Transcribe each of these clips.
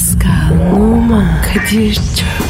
Pascal, Oman, Kadir çok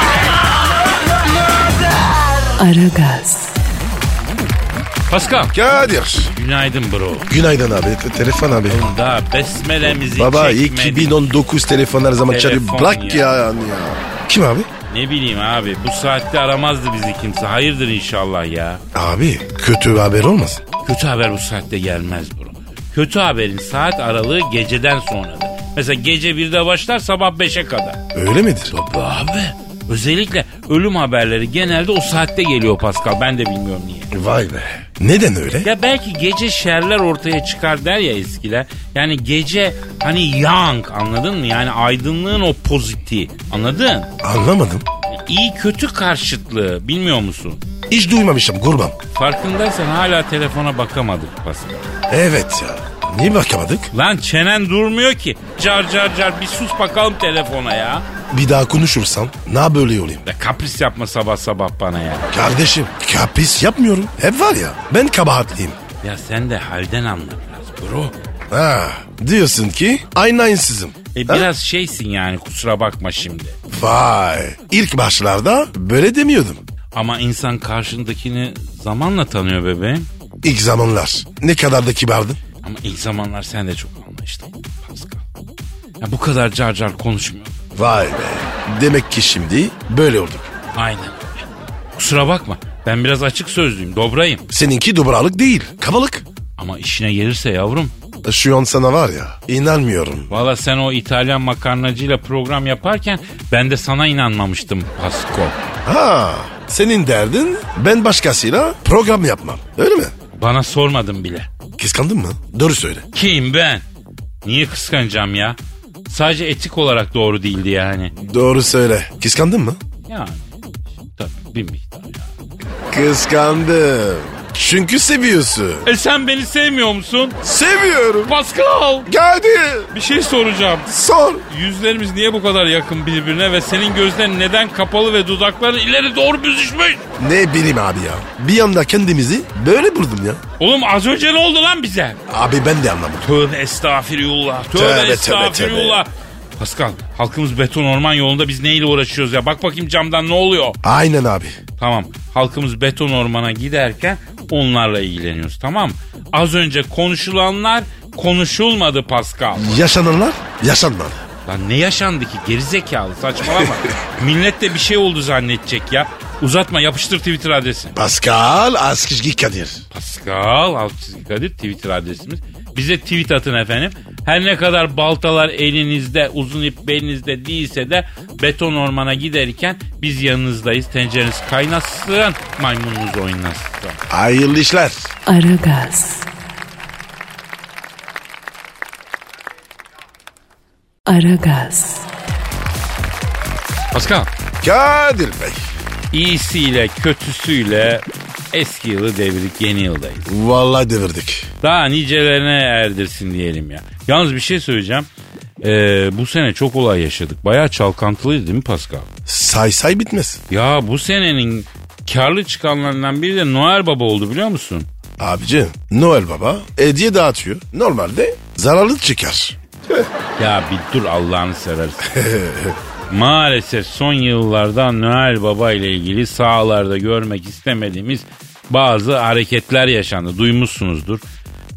Aragaz, Pascal. Kadir. Günaydın bro. Günaydın abi. Te- telefon abi. Daha besmelemizi Baba çekmedik. 2019 telefon her zaman çalıyor. Telefon Bırak ya. ya. yani ya. Kim abi? Ne bileyim abi bu saatte aramazdı bizi kimse. Hayırdır inşallah ya. Abi kötü bir haber olmasın? Kötü haber bu saatte gelmez bro. Kötü haberin saat aralığı geceden sonradır. Mesela gece 1'de başlar sabah 5'e kadar. Öyle midir? Tabii abi. Özellikle ölüm haberleri genelde o saatte geliyor Pascal. Ben de bilmiyorum niye. Vay be. Neden öyle? Ya belki gece şerler ortaya çıkar der ya eskiler. Yani gece hani young anladın mı? Yani aydınlığın o poziti anladın? Anlamadım. İyi kötü karşıtlığı bilmiyor musun? Hiç duymamışım kurban. Farkındaysan hala telefona bakamadık Pascal. Evet ya. Niye bakamadık? Lan çenen durmuyor ki. Car car car bir sus bakalım telefona ya. Bir daha konuşursam ne böyle olayım? Ya kapris yapma sabah sabah bana ya. Kardeşim kapris yapmıyorum. Hep var ya ben kabahatliyim. Ya sen de halden anla biraz bro. Ha, diyorsun ki aynı aynısızım. E Ha? biraz şeysin yani kusura bakma şimdi. Vay. İlk başlarda böyle demiyordum. Ama insan karşındakini zamanla tanıyor bebeğim. İlk zamanlar ne kadar da kibardın. Ama ilk zamanlar sen de çok anlayışlıydın Pascal. Ya bu kadar car car konuşmuyor. Vay be. Demek ki şimdi böyle olduk. Aynen. Kusura bakma ben biraz açık sözlüyüm dobrayım. Seninki dubralık değil, kabalık. Ama işine gelirse yavrum. Şu an sana var ya inanmıyorum. Valla sen o İtalyan makarnacıyla program yaparken ben de sana inanmamıştım Pasko. Ha, senin derdin ben başkasıyla program yapmam. Öyle mi? Bana sormadın bile. Kıskandın mı? Doğru söyle. Kim ben? Niye kıskanacağım ya? Sadece etik olarak doğru değildi yani. Doğru söyle. Kıskandın mı? Yani tabii bir miktar ya. Kıskandım. Çünkü seviyorsun. E sen beni sevmiyor musun? Seviyorum. Pascal Geldi. bir şey soracağım. Sor. Yüzlerimiz niye bu kadar yakın birbirine ve senin gözlerin neden kapalı ve dudakların ileri doğru büzüşmüş? Ne bileyim abi ya. Bir anda kendimizi böyle buldum ya. Oğlum az önce ne oldu lan bize? Abi ben de anlamadım. Tövbe estağfirullah. Tövbe, Tövbe, tövbe, estağfirullah. Pascal halkımız beton orman yolunda biz neyle uğraşıyoruz ya? Bak bakayım camdan ne oluyor? Aynen abi. Tamam halkımız beton ormana giderken onlarla ilgileniyoruz tamam mı? Az önce konuşulanlar konuşulmadı Pascal. Yaşananlar yaşanmadı. Lan ne yaşandı ki gerizekalı saçmalama. Millet de bir şey oldu zannedecek ya. Uzatma yapıştır Twitter adresi. Pascal Askizgi Kadir. Pascal alt çizgi Kadir Twitter adresimiz. Bize tweet atın efendim. Her ne kadar baltalar elinizde, uzun ip belinizde değilse de beton ormana giderken biz yanınızdayız. Tencereniz kaynasın, maymununuz oynasın. Hayırlı işler. Aragaz. Aragaz, Pascal, Kadir Bey. iyisiyle kötüsüyle eski yılı devirdik yeni yıldayız. Vallahi devirdik. Daha nicelerine erdirsin diyelim ya. Yalnız bir şey söyleyeceğim. Ee, bu sene çok olay yaşadık. Bayağı çalkantılıydı değil mi Pascal? Say say bitmez. Ya bu senenin karlı çıkanlarından biri de Noel Baba oldu biliyor musun? Abici Noel Baba hediye dağıtıyor. Normalde zararlı çıkar. Ya bir dur Allah'ını seversen. Maalesef son yıllarda Noel Baba ile ilgili sahalarda görmek istemediğimiz bazı hareketler yaşandı. Duymuşsunuzdur.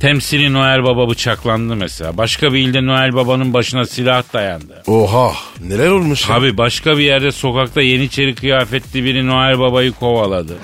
Temsili Noel Baba bıçaklandı mesela. Başka bir ilde Noel Baba'nın başına silah dayandı. Oha neler olmuş ya. Tabi başka bir yerde sokakta Yeniçeri kıyafetli biri Noel Baba'yı kovaladı.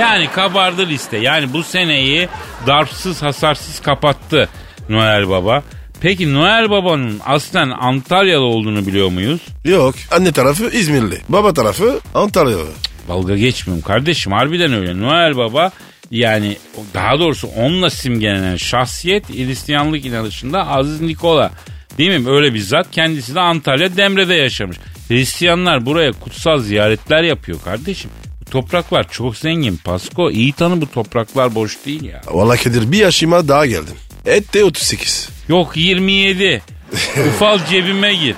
Yani kabardı liste. Yani bu seneyi darpsız hasarsız kapattı Noel Baba. Peki Noel Baba'nın aslen Antalyalı olduğunu biliyor muyuz? Yok anne tarafı İzmirli. Baba tarafı Antalyalı. Dalga geçmiyorum kardeşim harbiden öyle. Noel Baba yani daha doğrusu onunla simgelenen şahsiyet Hristiyanlık inanışında Aziz Nikola. Değil mi? Öyle bir zat. Kendisi de Antalya Demre'de yaşamış. Hristiyanlar buraya kutsal ziyaretler yapıyor kardeşim. Bu topraklar çok zengin Pasko. İyi tanı bu topraklar boş değil ya. Valla Kadir bir yaşıma daha geldim. Et de 38. Yok 27. Ufal cebime gir.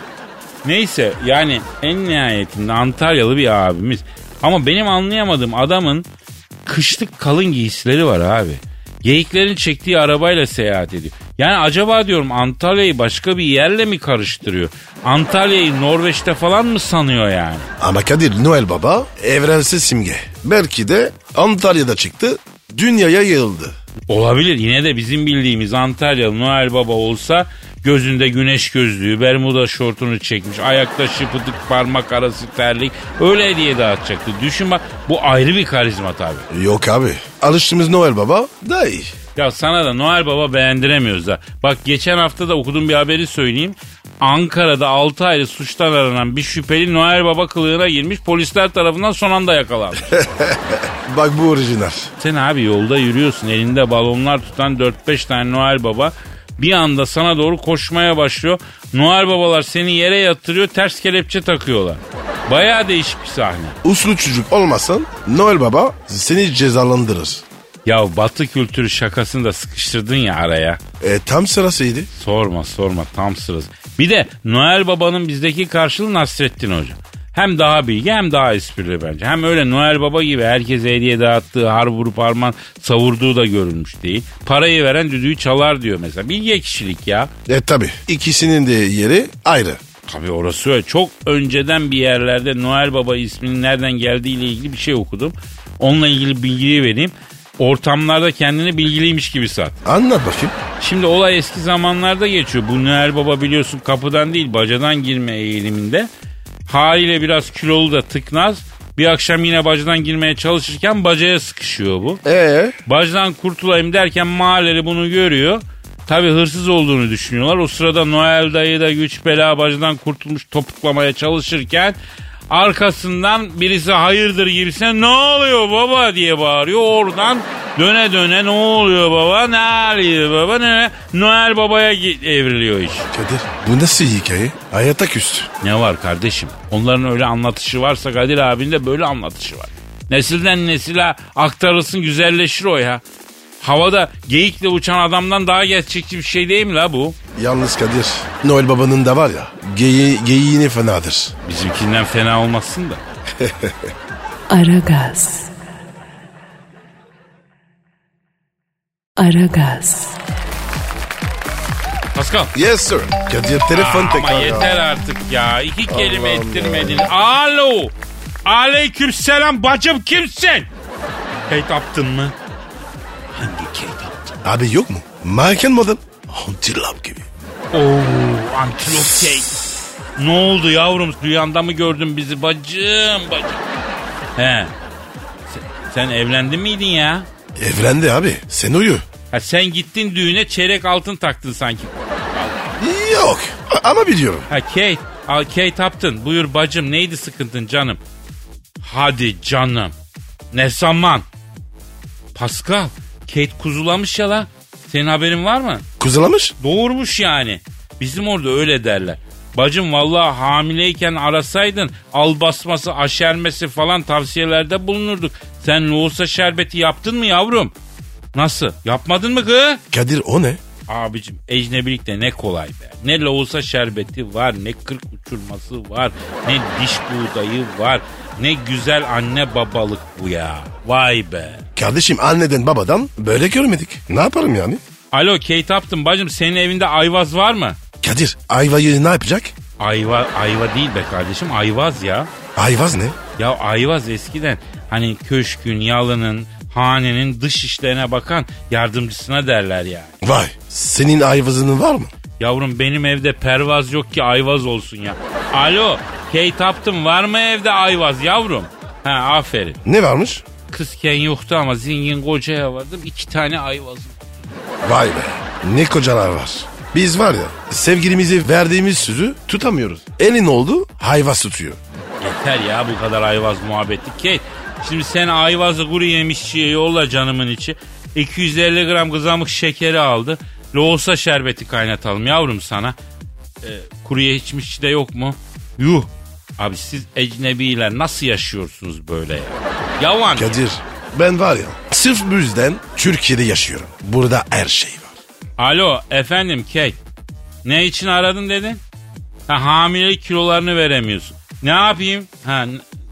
Neyse yani en nihayetinde Antalyalı bir abimiz. Ama benim anlayamadığım adamın kışlık kalın giysileri var abi. Geyiklerin çektiği arabayla seyahat ediyor. Yani acaba diyorum Antalya'yı başka bir yerle mi karıştırıyor? Antalya'yı Norveç'te falan mı sanıyor yani? Ama Kadir Noel Baba evrensel simge. Belki de Antalya'da çıktı dünyaya yayıldı. Olabilir. Yine de bizim bildiğimiz Antalyalı Noel Baba olsa gözünde güneş gözlüğü, bermuda şortunu çekmiş, ayakta şıpıdık parmak arası terlik öyle hediye dağıtacaktı. Düşün bak bu ayrı bir karizma tabii. Yok abi alıştığımız Noel Baba daha iyi. Ya sana da Noel Baba beğendiremiyoruz da. Bak geçen hafta da okuduğum bir haberi söyleyeyim. Ankara'da 6 aylık suçtan aranan bir şüpheli Noel Baba kılığına girmiş polisler tarafından son anda yakalanmış. Bak bu orijinal. Sen abi yolda yürüyorsun elinde balonlar tutan 4-5 tane Noel Baba bir anda sana doğru koşmaya başlıyor. Noel Babalar seni yere yatırıyor ters kelepçe takıyorlar. Baya değişik bir sahne. Uslu çocuk olmasan Noel Baba seni cezalandırır. Ya batı kültürü şakasını da sıkıştırdın ya araya. E, tam sırasıydı. Sorma sorma tam sırası. Bir de Noel Baba'nın bizdeki karşılığı Nasrettin Hoca. Hem daha bilgi hem daha esprili bence. Hem öyle Noel Baba gibi herkese hediye dağıttığı, har vurup harman savurduğu da görülmüş değil. Parayı veren düdüğü çalar diyor mesela. Bilge kişilik ya. E tabi ikisinin de yeri ayrı. Tabii orası öyle. Çok önceden bir yerlerde Noel Baba isminin nereden geldiğiyle ilgili bir şey okudum. Onunla ilgili bilgiyi vereyim. Ortamlarda kendini bilgiliymiş gibi sat. Anlat bakayım. Şimdi olay eski zamanlarda geçiyor. Bu Noel Baba biliyorsun kapıdan değil bacadan girme eğiliminde. Haliyle biraz kilolu da tıknaz. Bir akşam yine bacadan girmeye çalışırken bacaya sıkışıyor bu. Ee, Bacadan kurtulayım derken mahalleli bunu görüyor. Tabi hırsız olduğunu düşünüyorlar. O sırada Noel dayı da güç bela bacadan kurtulmuş topuklamaya çalışırken arkasından birisi hayırdır gibisine ne oluyor baba diye bağırıyor. Oradan döne döne ne oluyor baba ne oluyor baba ne Noel babaya evriliyor iş. Kadir bu nasıl hikaye? Hayata küstü. Ne var kardeşim? Onların öyle anlatışı varsa Kadir abinin de böyle anlatışı var. Nesilden nesile aktarılsın güzelleşir o ya. Havada geyikle uçan adamdan daha gerçekçi bir şey değil mi la bu? Yalnız Kadir Noel Baba'nın da var ya geyi, geyiğini fenadır. Bizimkinden fena olmasın da. Aragaz. Aragaz. Pascal. Yes sir. Kadir telefon Aa, tekrar. ama yeter artık ya. İki kelime ettirmedin. Alo. Aleyküm selam bacım kimsin? Kate Upton mı? Hangi Kate Upton? Abi yok mu? Michael Model. Antilop gibi. Oo, antilop Kate. Ne oldu yavrum? Rüyanda mı gördün bizi bacım bacım? He. Sen, sen evlendin miydin ya? Evlendi abi. Sen uyu. Ha sen gittin düğüne çeyrek altın taktın sanki. Yok. A- ama biliyorum. Ha Kate, al Kate Upton. Buyur bacım neydi sıkıntın canım? Hadi canım. Ne zaman? Pascal, Kate kuzulamış ya la. Senin haberin var mı? Kuzulamış. Doğurmuş yani. Bizim orada öyle derler. Bacım vallahi hamileyken arasaydın al basması, aşermesi falan tavsiyelerde bulunurduk. Sen loğusa şerbeti yaptın mı yavrum? Nasıl? Yapmadın mı kız? Kadir o ne? Abicim ecnebilikte ne kolay be. Ne loğusa şerbeti var, ne kırk uçurması var, ne diş buğdayı var, ne güzel anne babalık bu ya. Vay be. Kardeşim anneden babadan böyle görmedik. Ne yaparım yani? Alo Kate Upton bacım senin evinde ayvaz var mı? Kadir ayvayı ne yapacak? Ayva, ayva değil be kardeşim ayvaz ya. Ayvaz ne? Ya ayvaz eskiden hani köşkün, yalının, hanenin dış işlerine bakan yardımcısına derler yani. Vay senin ayvazının var mı? Yavrum benim evde pervaz yok ki ayvaz olsun ya. Alo Kate Upton var mı evde ayvaz yavrum? Ha aferin. Ne varmış? Kızken yoktu ama zengin kocaya vardım iki tane ayvazım. Vay be ne kocalar var. Biz var ya sevgilimize verdiğimiz sözü tutamıyoruz. Elin oldu hayvas tutuyor. Yeter ya bu kadar ayvaz muhabbeti. Kate şimdi sen ayvazı kuru yemişçiye yolla canımın içi. 250 gram kızamık şekeri aldı. Loğusa şerbeti kaynatalım yavrum sana. Ee, kuru yemişçi de yok mu? Yuh. Abi siz ecnebiler nasıl yaşıyorsunuz böyle ya? Yalan. Kadir ben var ya sırf bu yüzden Türkiye'de yaşıyorum. Burada her şey var. Alo efendim Kate. Ne için aradın dedin? Ha, hamilelik kilolarını veremiyorsun. Ne yapayım? Ha,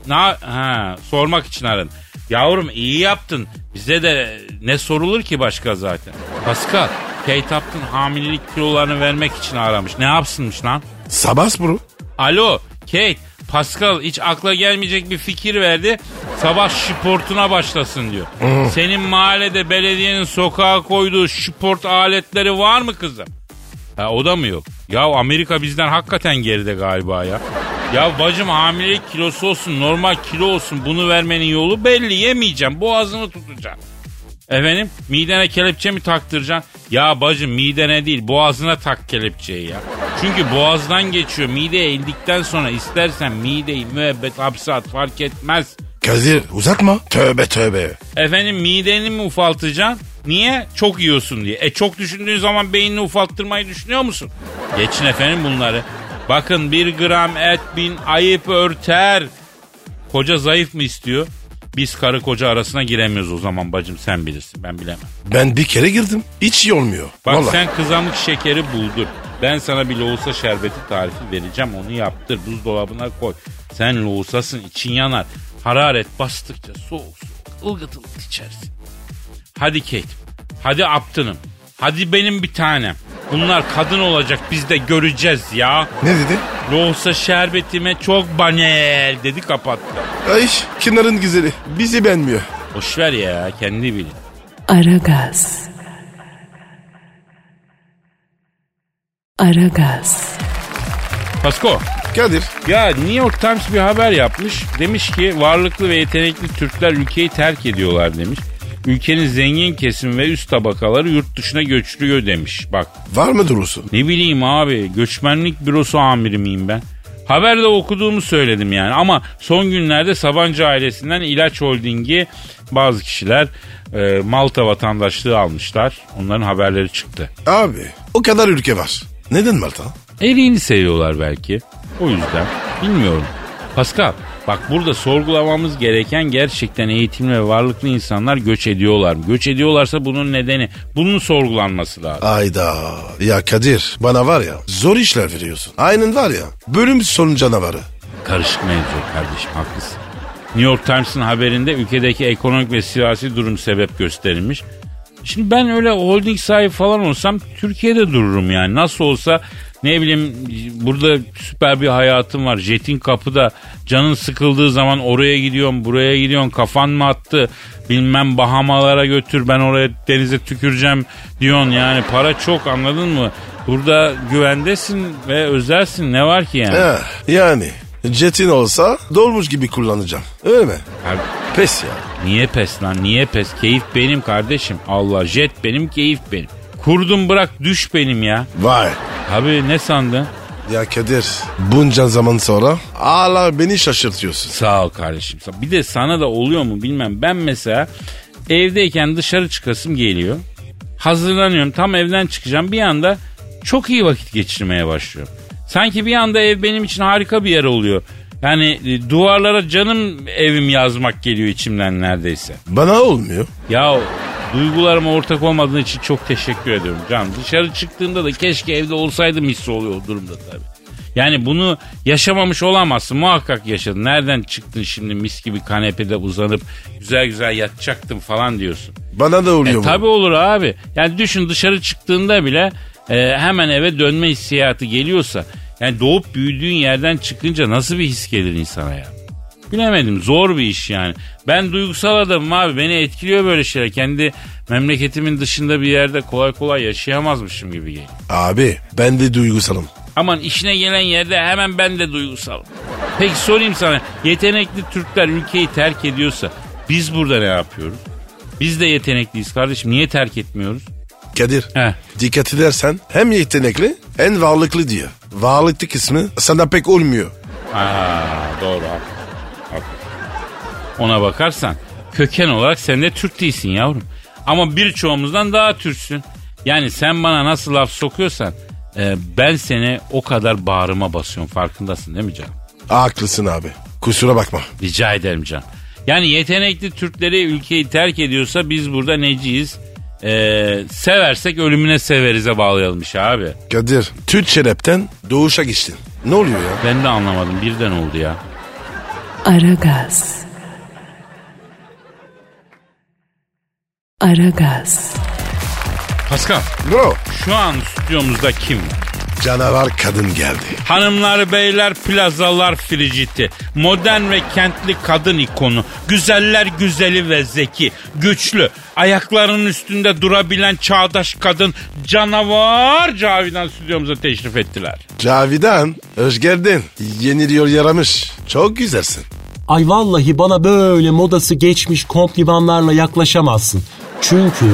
na, ha, sormak için aradın. Yavrum iyi yaptın. Bize de ne sorulur ki başka zaten. Pascal, Kate Upton hamilelik kilolarını vermek için aramış. Ne yapsınmış lan? Sabah bro. Alo Kate, Pascal hiç akla gelmeyecek bir fikir verdi. Sabah sportuna başlasın diyor. Senin mahallede belediyenin sokağa koyduğu sport aletleri var mı kızım? Ha o da mı yok? Ya Amerika bizden hakikaten geride galiba ya. Ya bacım hamilelik kilosu olsun normal kilo olsun bunu vermenin yolu belli yemeyeceğim boğazını tutacağım. Efendim midene kelepçe mi taktıracaksın? Ya bacım midene değil boğazına tak kelepçeyi ya. Çünkü boğazdan geçiyor mideye indikten sonra istersen mideyi müebbet hapse at fark etmez. Kadir uzatma. Tövbe tövbe. Efendim mideni mi ufaltacaksın? Niye? Çok yiyorsun diye. E çok düşündüğün zaman beynini ufalttırmayı düşünüyor musun? Geçin efendim bunları. Bakın bir gram et bin ayıp örter. Koca zayıf mı istiyor? Biz karı koca arasına giremiyoruz o zaman bacım sen bilirsin ben bilemem. Ben bir kere girdim. Hiç iyi olmuyor. Bak Vallahi. sen kızamık şekeri buldur. Ben sana bir lohusa şerbeti tarifi vereceğim onu yaptır buzdolabına koy. Sen lohusasın için yanar. Hararet bastıkça soğuk soğuk ılgıt ılgıt içersin. Hadi Kate. Hadi Aptın'ım. Hadi benim bir tanem. Bunlar kadın olacak biz de göreceğiz ya. Ne dedi? Lohusa şerbetime çok banel dedi kapattı. Ay kenarın güzeli. Bizi beğenmiyor. Boşver ya kendi bilin. Aragaz. Aragaz. Pasko. Kadir. Ya New York Times bir haber yapmış. Demiş ki varlıklı ve yetenekli Türkler ülkeyi terk ediyorlar demiş. Ülkenin zengin kesim ve üst tabakaları yurt dışına göçlüyor demiş. Bak Var mı durusu? ne bileyim abi göçmenlik bürosu amiri miyim ben? Haberde okuduğumu söyledim yani ama son günlerde Sabancı ailesinden ilaç holdingi bazı kişiler e, Malta vatandaşlığı almışlar. Onların haberleri çıktı. Abi o kadar ülke var. Neden Malta? Eriğini seviyorlar belki. O yüzden. Bilmiyorum. Pascal bak burada sorgulamamız gereken gerçekten eğitimli ve varlıklı insanlar göç ediyorlar mı? Göç ediyorlarsa bunun nedeni bunun sorgulanması lazım. Ayda. Ya Kadir bana var ya zor işler veriyorsun. Aynen var ya bölüm sonu canavarı. Karışık mevzu kardeşim haklısın. New York Times'ın haberinde ülkedeki ekonomik ve siyasi durum sebep gösterilmiş. Şimdi ben öyle holding sahibi falan olsam Türkiye'de dururum yani. Nasıl olsa ne bileyim burada süper bir hayatım var. Jetin kapıda canın sıkıldığı zaman oraya gidiyorum buraya gidiyorsun kafan mı attı bilmem Bahamalara götür ben oraya denize tüküreceğim diyorsun yani para çok anladın mı? Burada güvendesin ve özelsin ne var ki yani? Eh, yani jetin olsa dolmuş gibi kullanacağım. Öyle mi? Abi, Pes ya. Niye pes lan niye pes? Keyif benim kardeşim. Allah jet benim keyif benim. Kurdum bırak düş benim ya. Vay. Abi ne sandın? Ya Kadir bunca zaman sonra hala beni şaşırtıyorsun. Sağ ol kardeşim. Bir de sana da oluyor mu bilmem. Ben mesela evdeyken dışarı çıkasım geliyor. Hazırlanıyorum tam evden çıkacağım. Bir anda çok iyi vakit geçirmeye başlıyorum. Sanki bir anda ev benim için harika bir yer oluyor. Yani e, duvarlara canım evim yazmak geliyor içimden neredeyse. Bana olmuyor. Ya duygularıma ortak olmadığın için çok teşekkür ediyorum canım. Dışarı çıktığında da keşke evde olsaydım hissi oluyor o durumda tabii. Yani bunu yaşamamış olamazsın. Muhakkak yaşadın. Nereden çıktın şimdi mis gibi kanepede uzanıp güzel güzel yatacaktım falan diyorsun. Bana da E oluyor bu. tabi olur abi. Yani düşün dışarı çıktığında bile e, hemen eve dönme hissiyatı geliyorsa yani doğup büyüdüğün yerden çıkınca nasıl bir his gelir insana ya? Bilemedim zor bir iş yani. Ben duygusal adamım abi beni etkiliyor böyle şeyler. Kendi memleketimin dışında bir yerde kolay kolay yaşayamazmışım gibi geliyor. Abi ben de duygusalım. Aman işine gelen yerde hemen ben de duygusalım. Peki sorayım sana yetenekli Türkler ülkeyi terk ediyorsa biz burada ne yapıyoruz? Biz de yetenekliyiz kardeşim niye terk etmiyoruz? Kadir Heh. dikkat edersen hem yetenekli hem varlıklı diyor. Varlıklı kısmı sana pek olmuyor. Aa, doğru. Haklı. Ona bakarsan köken olarak sen de Türk değilsin yavrum. Ama birçoğumuzdan daha Türksün. Yani sen bana nasıl laf sokuyorsan e, ben seni o kadar bağrıma basıyorum farkındasın değil mi canım? Haklısın abi. Kusura bakma. Rica ederim can. Yani yetenekli Türkleri ülkeyi terk ediyorsa biz burada neciyiz? Ee, seversek ölümüne severize bağlayalmış abi. Kadir Türk şerepten doğuşa geçtin. Ne oluyor ya? Ben de anlamadım birden oldu ya. Aragaz. Aragaz. Pascal Bro. şu an stüdyomuzda kim var? Canavar kadın geldi. Hanımlar beyler plazalar friciti. Modern ve kentli kadın ikonu. Güzeller güzeli ve zeki. Güçlü. Ayaklarının üstünde durabilen çağdaş kadın canavar Cavidan stüdyomuza teşrif ettiler. Cavidan hoş geldin. Yeniliyor yaramış. Çok güzelsin. Ay vallahi bana böyle modası geçmiş komplimanlarla yaklaşamazsın. Çünkü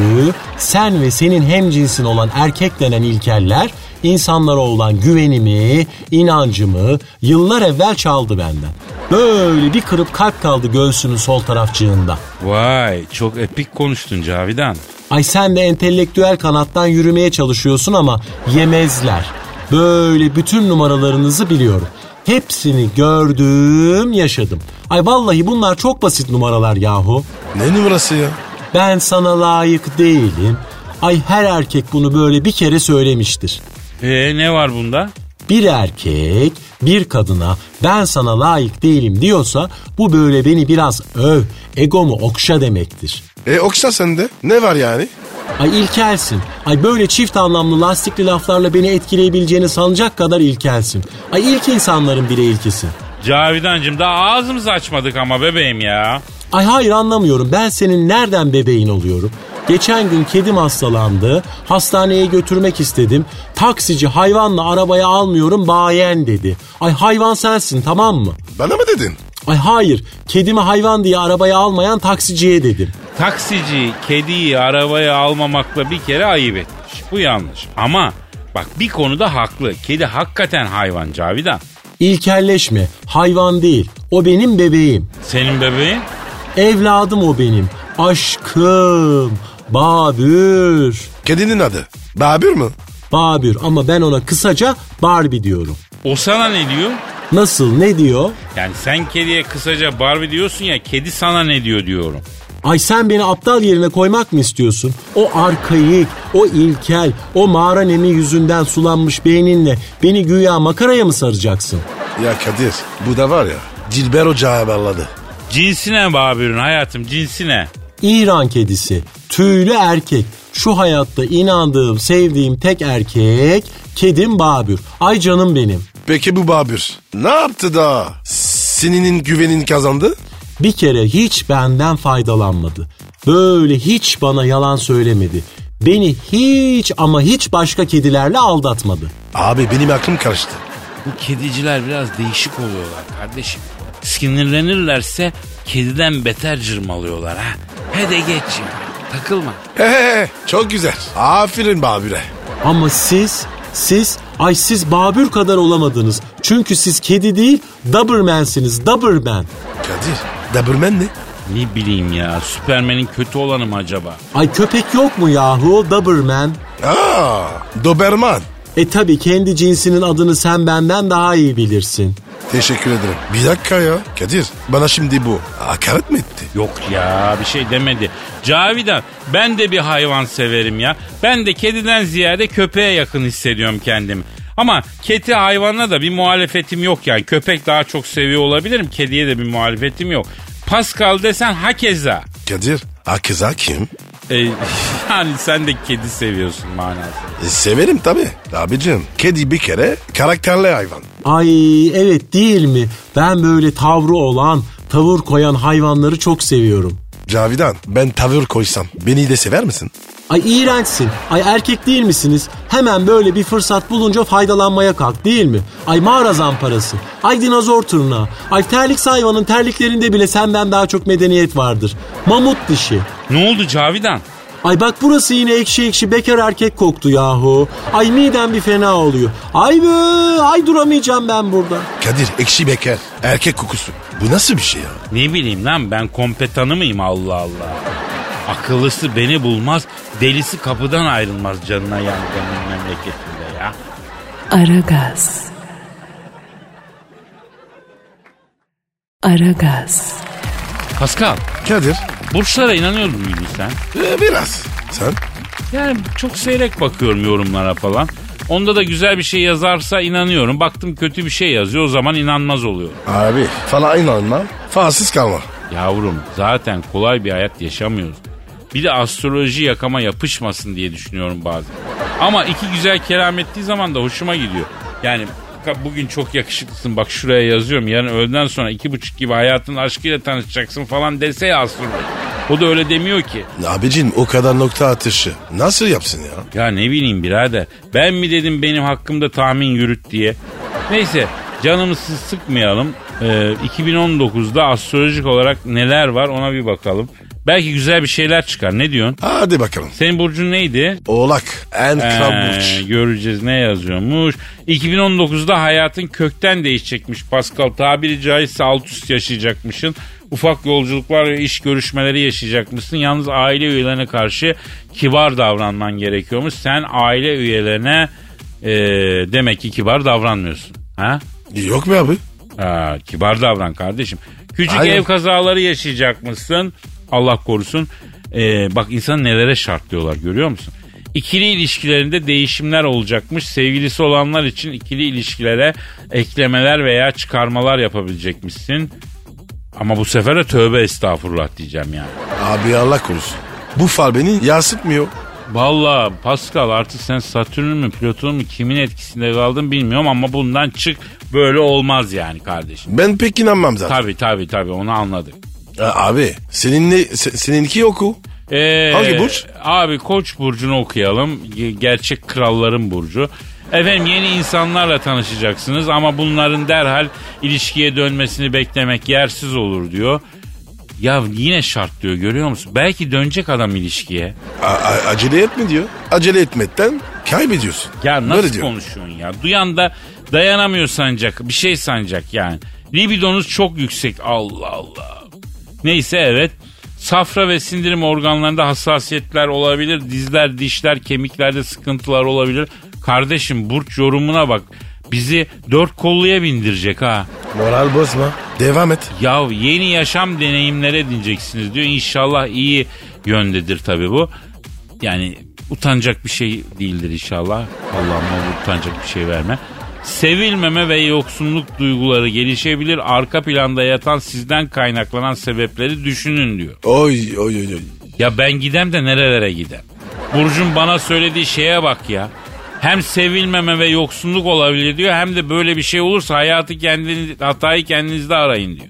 sen ve senin hemcinsin olan erkek denen ilkeller insanlara olan güvenimi, inancımı yıllar evvel çaldı benden. Böyle bir kırıp kalp kaldı göğsünün sol tarafçığında. Vay çok epik konuştun Cavidan. Ay sen de entelektüel kanattan yürümeye çalışıyorsun ama yemezler. Böyle bütün numaralarınızı biliyorum. Hepsini gördüm, yaşadım. Ay vallahi bunlar çok basit numaralar yahu. Ne numarası ya? Ben sana layık değilim. Ay her erkek bunu böyle bir kere söylemiştir. Ee ne var bunda? Bir erkek bir kadına ben sana layık değilim diyorsa bu böyle beni biraz öv, egomu okşa demektir. E okşa sende. Ne var yani? Ay ilkelsin. Ay böyle çift anlamlı lastikli laflarla beni etkileyebileceğini sanacak kadar ilkelsin. Ay ilk insanların bile ilkisin. Cavidancığım daha ağzımızı açmadık ama bebeğim ya. Ay hayır anlamıyorum. Ben senin nereden bebeğin oluyorum? Geçen gün kedim hastalandı. Hastaneye götürmek istedim. Taksici hayvanla arabaya almıyorum bayen dedi. Ay hayvan sensin tamam mı? Bana mı dedin? Ay hayır. Kedimi hayvan diye arabaya almayan taksiciye dedim. Taksici kediyi arabaya almamakla bir kere ayıp etmiş. Bu yanlış. Ama bak bir konuda haklı. Kedi hakikaten hayvan Cavidan. İlkelleşme. Hayvan değil. O benim bebeğim. Senin bebeğin? Evladım o benim. Aşkım. Babür. Kedinin adı. Babür mü? Babür ama ben ona kısaca Barbie diyorum. O sana ne diyor? Nasıl ne diyor? Yani sen kediye kısaca Barbie diyorsun ya kedi sana ne diyor diyorum. Ay sen beni aptal yerine koymak mı istiyorsun? O arkaik, o ilkel, o mağara nemi yüzünden sulanmış beyninle beni güya makaraya mı saracaksın? Ya Kadir bu da var ya Dilber Ocağı bağladı. Cinsine Babür'ün hayatım cinsine. İran kedisi, tüylü erkek. Şu hayatta inandığım, sevdiğim tek erkek kedim Babür. Ay canım benim. Peki bu Babür ne yaptı da senin güvenin kazandı? Bir kere hiç benden faydalanmadı. Böyle hiç bana yalan söylemedi. Beni hiç ama hiç başka kedilerle aldatmadı. Abi benim aklım karıştı. Bu kediciler biraz değişik oluyorlar kardeşim. Sinirlenirlerse kediden beter cırmalıyorlar ha. Hadi geç ya. Takılma. He he he çok güzel. Aferin Babür'e. Ama siz, siz, ay siz Babür kadar olamadınız. Çünkü siz kedi değil, Doberman'siniz, Doberman. Kadir Doberman ne? Ne bileyim ya Süpermen'in kötü olanı mı acaba? Ay köpek yok mu yahu, Doberman? Aa Doberman. E tabi kendi cinsinin adını sen benden daha iyi bilirsin. Teşekkür ederim. Bir dakika ya. Kadir bana şimdi bu hakaret mi etti? Yok ya bir şey demedi. Cavidan ben de bir hayvan severim ya. Ben de kediden ziyade köpeğe yakın hissediyorum kendimi. Ama kedi hayvanına da bir muhalefetim yok yani. Köpek daha çok seviyor olabilirim. Kediye de bir muhalefetim yok. Pascal desen hakeza. Kadir Akıza kim? E, yani sen de kedi seviyorsun manası. E, severim tabii. Abicim kedi bir kere karakterli hayvan. Ay evet değil mi? Ben böyle tavrı olan, tavır koyan hayvanları çok seviyorum. Cavidan ben tavır koysam beni de sever misin? Ay iğrençsin. Ay erkek değil misiniz? Hemen böyle bir fırsat bulunca faydalanmaya kalk değil mi? Ay mağara zamparası. Ay dinozor tırnağı. Ay terlik hayvanın terliklerinde bile senden daha çok medeniyet vardır. Mamut dişi. Ne oldu Cavidan? Ay bak burası yine ekşi ekşi bekar erkek koktu yahu. Ay midem bir fena oluyor. Ay be ay duramayacağım ben burada. Kadir ekşi beker erkek kokusu. Bu nasıl bir şey ya? Ne bileyim lan ben kompetanı mıyım Allah Allah. Akıllısı beni bulmaz, delisi kapıdan ayrılmaz canına yangının memleketinde ya. Aragaz. Aragaz, Pascal, Kadir. burçlara inanıyor muydun sen? e, biraz. Sen? Yani çok seyrek bakıyorum yorumlara falan. Onda da güzel bir şey yazarsa inanıyorum. Baktım kötü bir şey yazıyor o zaman inanmaz oluyor. Abi falan inanmam. Falsız kalma. Yavrum zaten kolay bir hayat yaşamıyoruz. Bir de astroloji yakama yapışmasın diye düşünüyorum bazen. Ama iki güzel kelam ettiği zaman da hoşuma gidiyor. Yani bugün çok yakışıklısın bak şuraya yazıyorum. Yarın öğleden sonra iki buçuk gibi hayatın aşkıyla tanışacaksın falan dese ya astroloji. O da öyle demiyor ki. Abicim o kadar nokta atışı. Nasıl yapsın ya? Ya ne bileyim birader. Ben mi dedim benim hakkımda tahmin yürüt diye. Neyse canımızı sıkmayalım. Ee, 2019'da astrolojik olarak neler var ona bir bakalım. Belki güzel bir şeyler çıkar. Ne diyorsun? Hadi bakalım. Senin burcun neydi? Oğlak. En kral burç. göreceğiz ne yazıyormuş. 2019'da hayatın kökten değişecekmiş Pascal. Tabiri caizse alt üst yaşayacakmışsın. Ufak yolculuklar ve iş görüşmeleri yaşayacakmışsın. Yalnız aile üyelerine karşı kibar davranman gerekiyormuş. Sen aile üyelerine e, demek ki kibar davranmıyorsun. Ha? Yok mu abi? Ha, kibar davran kardeşim. Küçük Aynen. ev kazaları yaşayacakmışsın. Allah korusun. Ee, bak insan nelere şartlıyorlar görüyor musun? İkili ilişkilerinde değişimler olacakmış. Sevgilisi olanlar için ikili ilişkilere eklemeler veya çıkarmalar yapabilecekmişsin. Ama bu sefer de tövbe estağfurullah diyeceğim yani. Abi Allah korusun. Bu fal beni yansıtmıyor. Valla Pascal artık sen Satürn mü Plüton mu kimin etkisinde kaldın bilmiyorum ama bundan çık böyle olmaz yani kardeşim. Ben pek inanmam zaten. Tabi tabi tabi onu anladık. Abi senin ne, se- seninki oku. Ee, Hangi burç? Abi Koç burcunu okuyalım. Ge- Gerçek kralların burcu. Efendim yeni insanlarla tanışacaksınız ama bunların derhal ilişkiye dönmesini beklemek yersiz olur diyor. Ya yine şart diyor görüyor musun? Belki dönecek adam ilişkiye. A- a- acele etme diyor. Acele etmekten kaybediyorsun. Ya Böyle nasıl diyor. konuşuyorsun ya? Duyan da dayanamıyor sanacak. Bir şey sanacak yani. Libidonuz çok yüksek. Allah Allah. Neyse evet. Safra ve sindirim organlarında hassasiyetler olabilir. Dizler, dişler, kemiklerde sıkıntılar olabilir. Kardeşim burç yorumuna bak. Bizi dört kolluya bindirecek ha. Moral bozma. Devam et. Ya yeni yaşam deneyimleri edineceksiniz diyor. İnşallah iyi yöndedir tabii bu. Yani utanacak bir şey değildir inşallah. Allah'ım utanacak bir şey verme. Sevilmeme ve yoksunluk duyguları gelişebilir. Arka planda yatan sizden kaynaklanan sebepleri düşünün diyor. Oy oy oy oy. Ya ben gidem de nerelere gidem? Burcu'nun bana söylediği şeye bak ya. Hem sevilmeme ve yoksunluk olabilir diyor hem de böyle bir şey olursa hayatı kendiniz, hatayı kendinizde arayın diyor.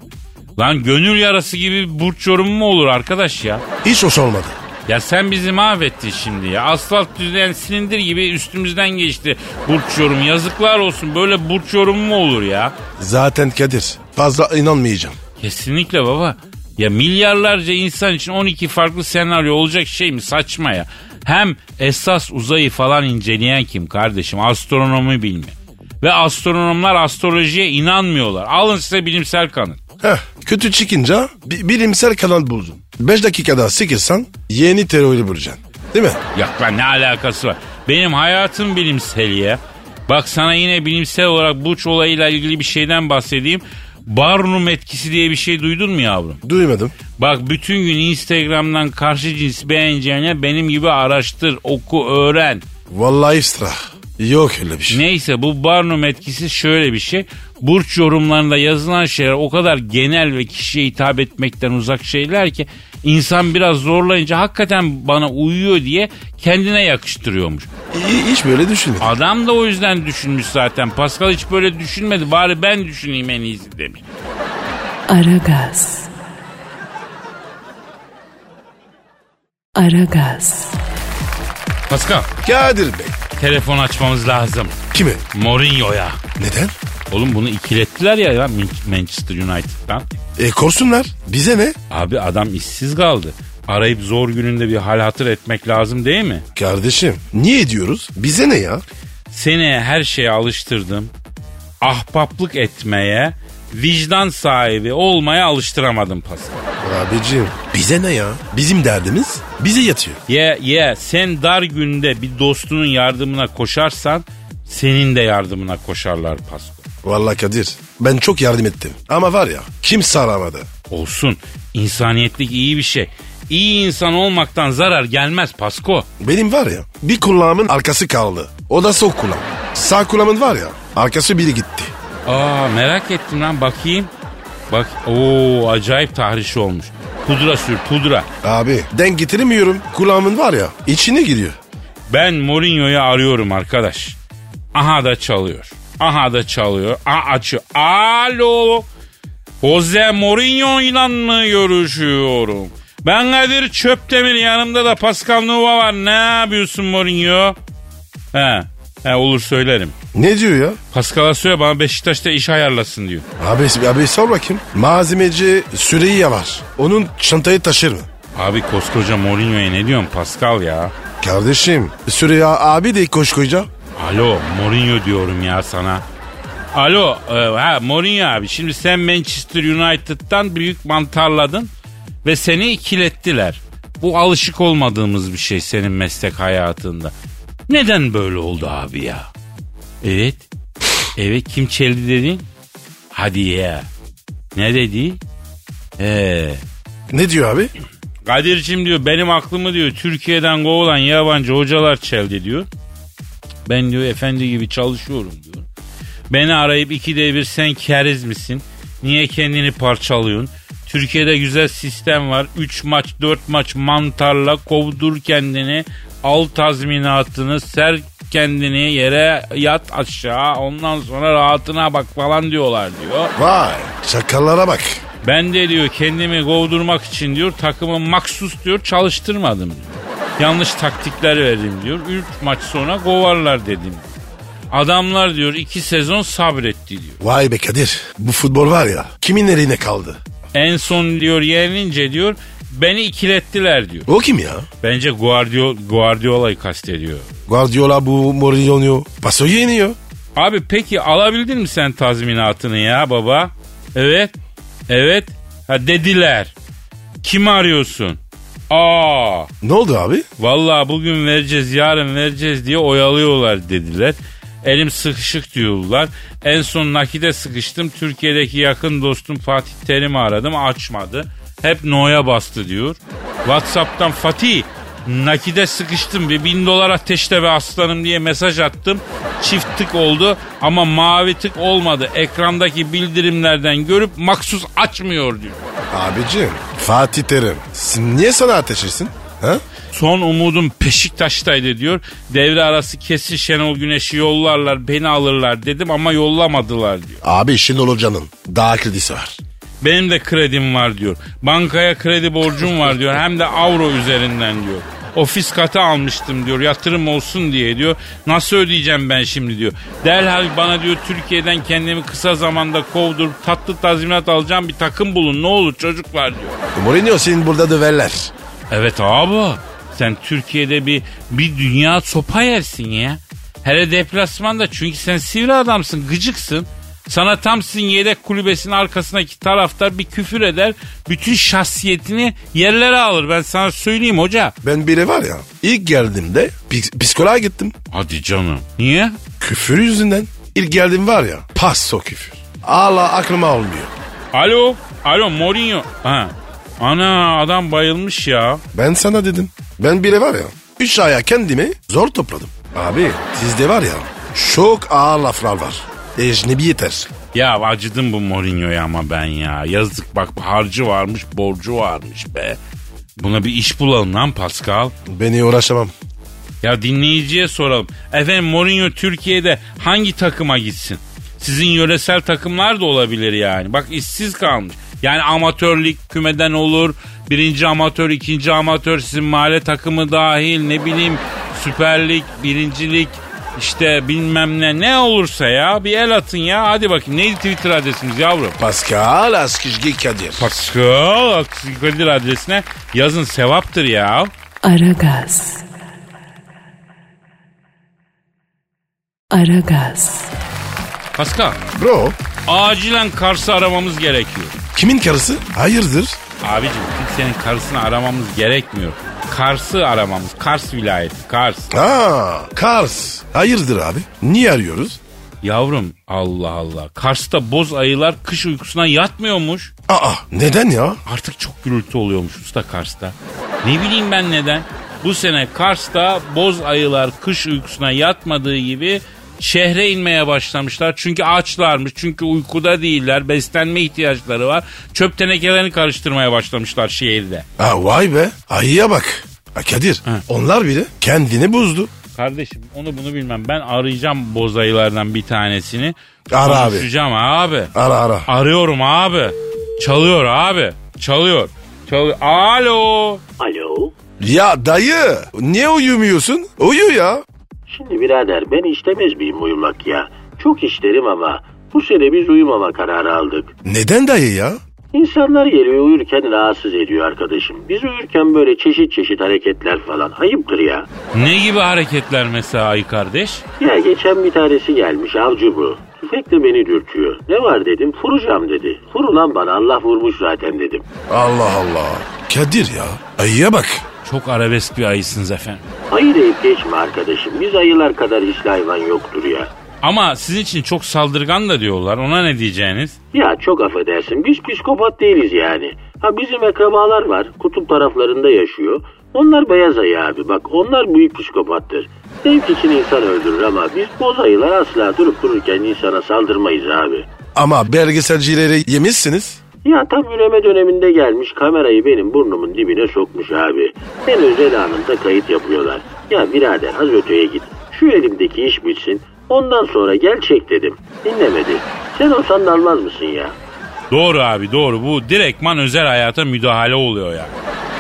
Lan gönül yarası gibi burç yorumu mu olur arkadaş ya? Hiç hoş olmadı. Ya sen bizi mahvettin şimdi ya. Asfalt düzleyen silindir gibi üstümüzden geçti burç yorum. Yazıklar olsun böyle burç yorumu mu olur ya? Zaten Kadir fazla inanmayacağım. Kesinlikle baba. Ya milyarlarca insan için 12 farklı senaryo olacak şey mi? Saçma ya. Hem esas uzayı falan inceleyen kim kardeşim? Astronomi bilme. Ve astronomlar astrolojiye inanmıyorlar. Alın size bilimsel kanıt. Heh, kötü çıkınca bi- bilimsel kanal buldun. 5 dakikada sıkırsan yeni teori bulacaksın. Değil mi? Yok lan ne alakası var? Benim hayatım bilimsel ya. Bak sana yine bilimsel olarak burç olayıyla ilgili bir şeyden bahsedeyim. Barnum etkisi diye bir şey duydun mu yavrum? Duymadım. Bak bütün gün Instagram'dan karşı cinsi beğeneceğine benim gibi araştır, oku, öğren. Vallahi iftira. Yok öyle bir şey. Neyse bu Barnum etkisi şöyle bir şey. Burç yorumlarında yazılan şeyler o kadar genel ve kişiye hitap etmekten uzak şeyler ki insan biraz zorlayınca hakikaten bana uyuyor diye kendine yakıştırıyormuş. Hi- Hiç böyle düşünmedim. Adam da o yüzden düşünmüş zaten. Pascal hiç böyle düşünmedi. Bari ben düşüneyim en iyisi demiş. Aragaz. Aragaz. Pascal Kadir Bey. telefon açmamız lazım. Kimi? Mourinho'ya. Neden? Oğlum bunu ikilettiler ya, ya Manchester United'dan. E korsunlar. Bize ne? Abi adam işsiz kaldı. Arayıp zor gününde bir hal hatır etmek lazım değil mi? Kardeşim niye ediyoruz? Bize ne ya? Seni her şeye alıştırdım. Ahbaplık etmeye, vicdan sahibi olmaya alıştıramadım Pascal. Abicim bize ne ya? Bizim derdimiz bize yatıyor. Ye ye sen dar günde bir dostunun yardımına koşarsan senin de yardımına koşarlar Pascal. Vallahi Kadir ben çok yardım ettim. Ama var ya kimse aramadı. Olsun. İnsaniyetlik iyi bir şey. İyi insan olmaktan zarar gelmez Pasko. Benim var ya bir kulağımın arkası kaldı. O da sol kulağım. Sağ kulağımın var ya arkası biri gitti. Aa merak ettim lan bakayım. Bak o acayip tahriş olmuş. Pudra sür pudra. Abi denk getiremiyorum. Kulağımın var ya içine giriyor. Ben Mourinho'yu arıyorum arkadaş. Aha da çalıyor. Aha da çalıyor. Aha açıyor. Alo. Jose Mourinho ile mı görüşüyorum? Ben Kadir Çöptemir yanımda da Pascal Nova var. Ne yapıyorsun Mourinho? He. He olur söylerim. Ne diyor ya? Pascal'a söyle bana Beşiktaş'ta iş ayarlasın diyor. Abi, abi sor bakayım. Malzemeci Süreyya var. Onun çantayı taşır mı? Abi koskoca Mourinho'ya ne diyorsun Pascal ya? Kardeşim Süreyya abi de koşkoca. Alo Mourinho diyorum ya sana. Alo e, ha Mourinho abi şimdi sen Manchester United'dan büyük mantarladın ve seni ikilettiler. Bu alışık olmadığımız bir şey senin meslek hayatında. Neden böyle oldu abi ya? Evet. Evet kim çeldi dedin? Hadi ya. Ne dedi? Ee, Ne diyor abi? Kadir'cim diyor benim aklımı diyor Türkiye'den kovulan yabancı hocalar çeldi diyor. Ben diyor efendi gibi çalışıyorum diyor. Beni arayıp ikide bir sen keriz misin? Niye kendini parçalıyorsun? Türkiye'de güzel sistem var. 3 maç 4 maç mantarla kovdur kendini. Al tazminatını ser kendini yere yat aşağı ondan sonra rahatına bak falan diyorlar diyor. Vay çakallara bak. Ben de diyor kendimi kovdurmak için diyor takımı maksus diyor çalıştırmadım diyor. Yanlış taktikler verdim diyor. 3 maç sonra kovarlar dedim. Adamlar diyor iki sezon sabretti diyor. Vay be Kadir. Bu futbol var ya kimin eline kaldı? En son diyor yenilince diyor beni ikilettiler diyor. O kim ya? Bence Guardiola, Guardiola'yı kastediyor. Guardiola bu Mourinho. Paso yeniyor. Abi peki alabildin mi sen tazminatını ya baba? Evet. Evet. Ha dediler. Kimi arıyorsun? Aa. Ne oldu abi? Vallahi bugün vereceğiz yarın vereceğiz diye oyalıyorlar dediler. Elim sıkışık diyorlar. En son nakide sıkıştım. Türkiye'deki yakın dostum Fatih Terim'i aradım açmadı. Hep no'ya bastı diyor. Whatsapp'tan Fatih nakide sıkıştım bir bin dolar ateşte ve aslanım diye mesaj attım. Çift tık oldu ama mavi tık olmadı. Ekrandaki bildirimlerden görüp maksus açmıyor diyor. Abicim Fatih Terim. Sen niye sana ateş etsin? Ha? Son umudum Beşiktaş'taydı diyor. Devre arası kesin Şenol Güneş'i yollarlar beni alırlar dedim ama yollamadılar diyor. Abi Şenol Hoca'nın daha kredisi var. Benim de kredim var diyor. Bankaya kredi borcum var diyor. Hem de avro üzerinden diyor. Ofis katı almıştım diyor. Yatırım olsun diye diyor. Nasıl ödeyeceğim ben şimdi diyor. Derhal bana diyor Türkiye'den kendimi kısa zamanda kovdurup tatlı tazminat alacağım bir takım bulun. Ne olur çocuklar diyor. Mourinho senin burada döverler. Evet abi. Sen Türkiye'de bir bir dünya sopa yersin ya. Hele deplasmanda çünkü sen sivri adamsın, gıcıksın. Sana tam sizin yedek kulübesinin arkasındaki taraftar bir küfür eder. Bütün şahsiyetini yerlere alır. Ben sana söyleyeyim hoca. Ben biri var ya ilk geldiğimde ps- psikoloğa gittim. Hadi canım. Niye? Küfür yüzünden. İlk geldiğim var ya paso küfür. Allah aklıma olmuyor. Alo. Alo Mourinho. Ha. Ana adam bayılmış ya. Ben sana dedim. Ben biri var ya üç aya kendimi zor topladım. Abi sizde var ya çok ağır laflar var. Ecnebi yeter. Ya acıdım bu Mourinho'ya ama ben ya. Yazık bak harcı varmış borcu varmış be. Buna bir iş bulalım lan Pascal. Beni uğraşamam. Ya dinleyiciye soralım. Efendim Mourinho Türkiye'de hangi takıma gitsin? Sizin yöresel takımlar da olabilir yani. Bak işsiz kalmış. Yani amatörlük kümeden olur. Birinci amatör, ikinci amatör sizin mahalle takımı dahil ne bileyim Süper Lig, birincilik işte bilmem ne ne olursa ya bir el atın ya. Hadi bakayım neydi Twitter adresimiz yavrum? Pascal Askizgi Kadir. Pascal Kadir adresine yazın sevaptır ya. Aragaz. Aragaz. Pascal Bro acilen Kars'ı aramamız gerekiyor. kimin karısı? Hayırdır? Abicim kimsenin karısını aramamız gerekmiyor. Kars'ı aramamız. Kars vilayeti. Kars. Aa Kars. Hayırdır abi? Niye arıyoruz? Yavrum Allah Allah. Kars'ta boz ayılar kış uykusuna yatmıyormuş. Aa neden ya? Artık çok gürültü oluyormuş usta Kars'ta. Ne bileyim ben neden. Bu sene Kars'ta boz ayılar kış uykusuna yatmadığı gibi şehre inmeye başlamışlar. Çünkü açlarmış, çünkü uykuda değiller, beslenme ihtiyaçları var. Çöp tenekelerini karıştırmaya başlamışlar şehirde. Ha vay be ayıya bak. Ha, Kadir onlar bile kendini bozdu. Kardeşim onu bunu bilmem. Ben arayacağım boz ayılardan bir tanesini. Ara abi. Konuşacağım abi. Ara ara. Arıyorum abi. Çalıyor abi. Çalıyor. Çalıyor. Alo. Alo. Ya dayı niye uyumuyorsun? Uyu ya. Şimdi birader ben istemez miyim uyumak ya? Çok isterim ama bu sene biz uyumama kararı aldık. Neden dayı ya? İnsanlar geliyor uyurken rahatsız ediyor arkadaşım. Biz uyurken böyle çeşit çeşit hareketler falan ayıptır ya. Ne gibi hareketler mesela ay kardeş? Ya geçen bir tanesi gelmiş avcı bu. Tüfekle beni dürtüyor. Ne var dedim vuracağım dedi. Vur ulan bana Allah vurmuş zaten dedim. Allah Allah. Kadir ya ayıya bak. Çok arabesk bir ayısınız efendim. Ayı deyip geçme arkadaşım. Biz ayılar kadar hisli hayvan yoktur ya. Ama sizin için çok saldırgan da diyorlar. Ona ne diyeceğiniz? Ya çok affedersin biz psikopat değiliz yani. Ha bizim akrabalar var kutup taraflarında yaşıyor. Onlar beyaz ayı abi bak onlar büyük psikopattır. Zevk için insan öldürür ama biz boz ayılar asla durup dururken insana saldırmayız abi. Ama belgeselcileri yemişsiniz. Ya tam üreme döneminde gelmiş kamerayı benim burnumun dibine sokmuş abi. En özel anında kayıt yapıyorlar. Ya birader az öteye git. Şu elimdeki iş bitsin. Ondan sonra gel çek dedim. Dinlemedi. Sen olsan da almaz mısın ya? Doğru abi doğru. Bu direktman özel hayata müdahale oluyor yani.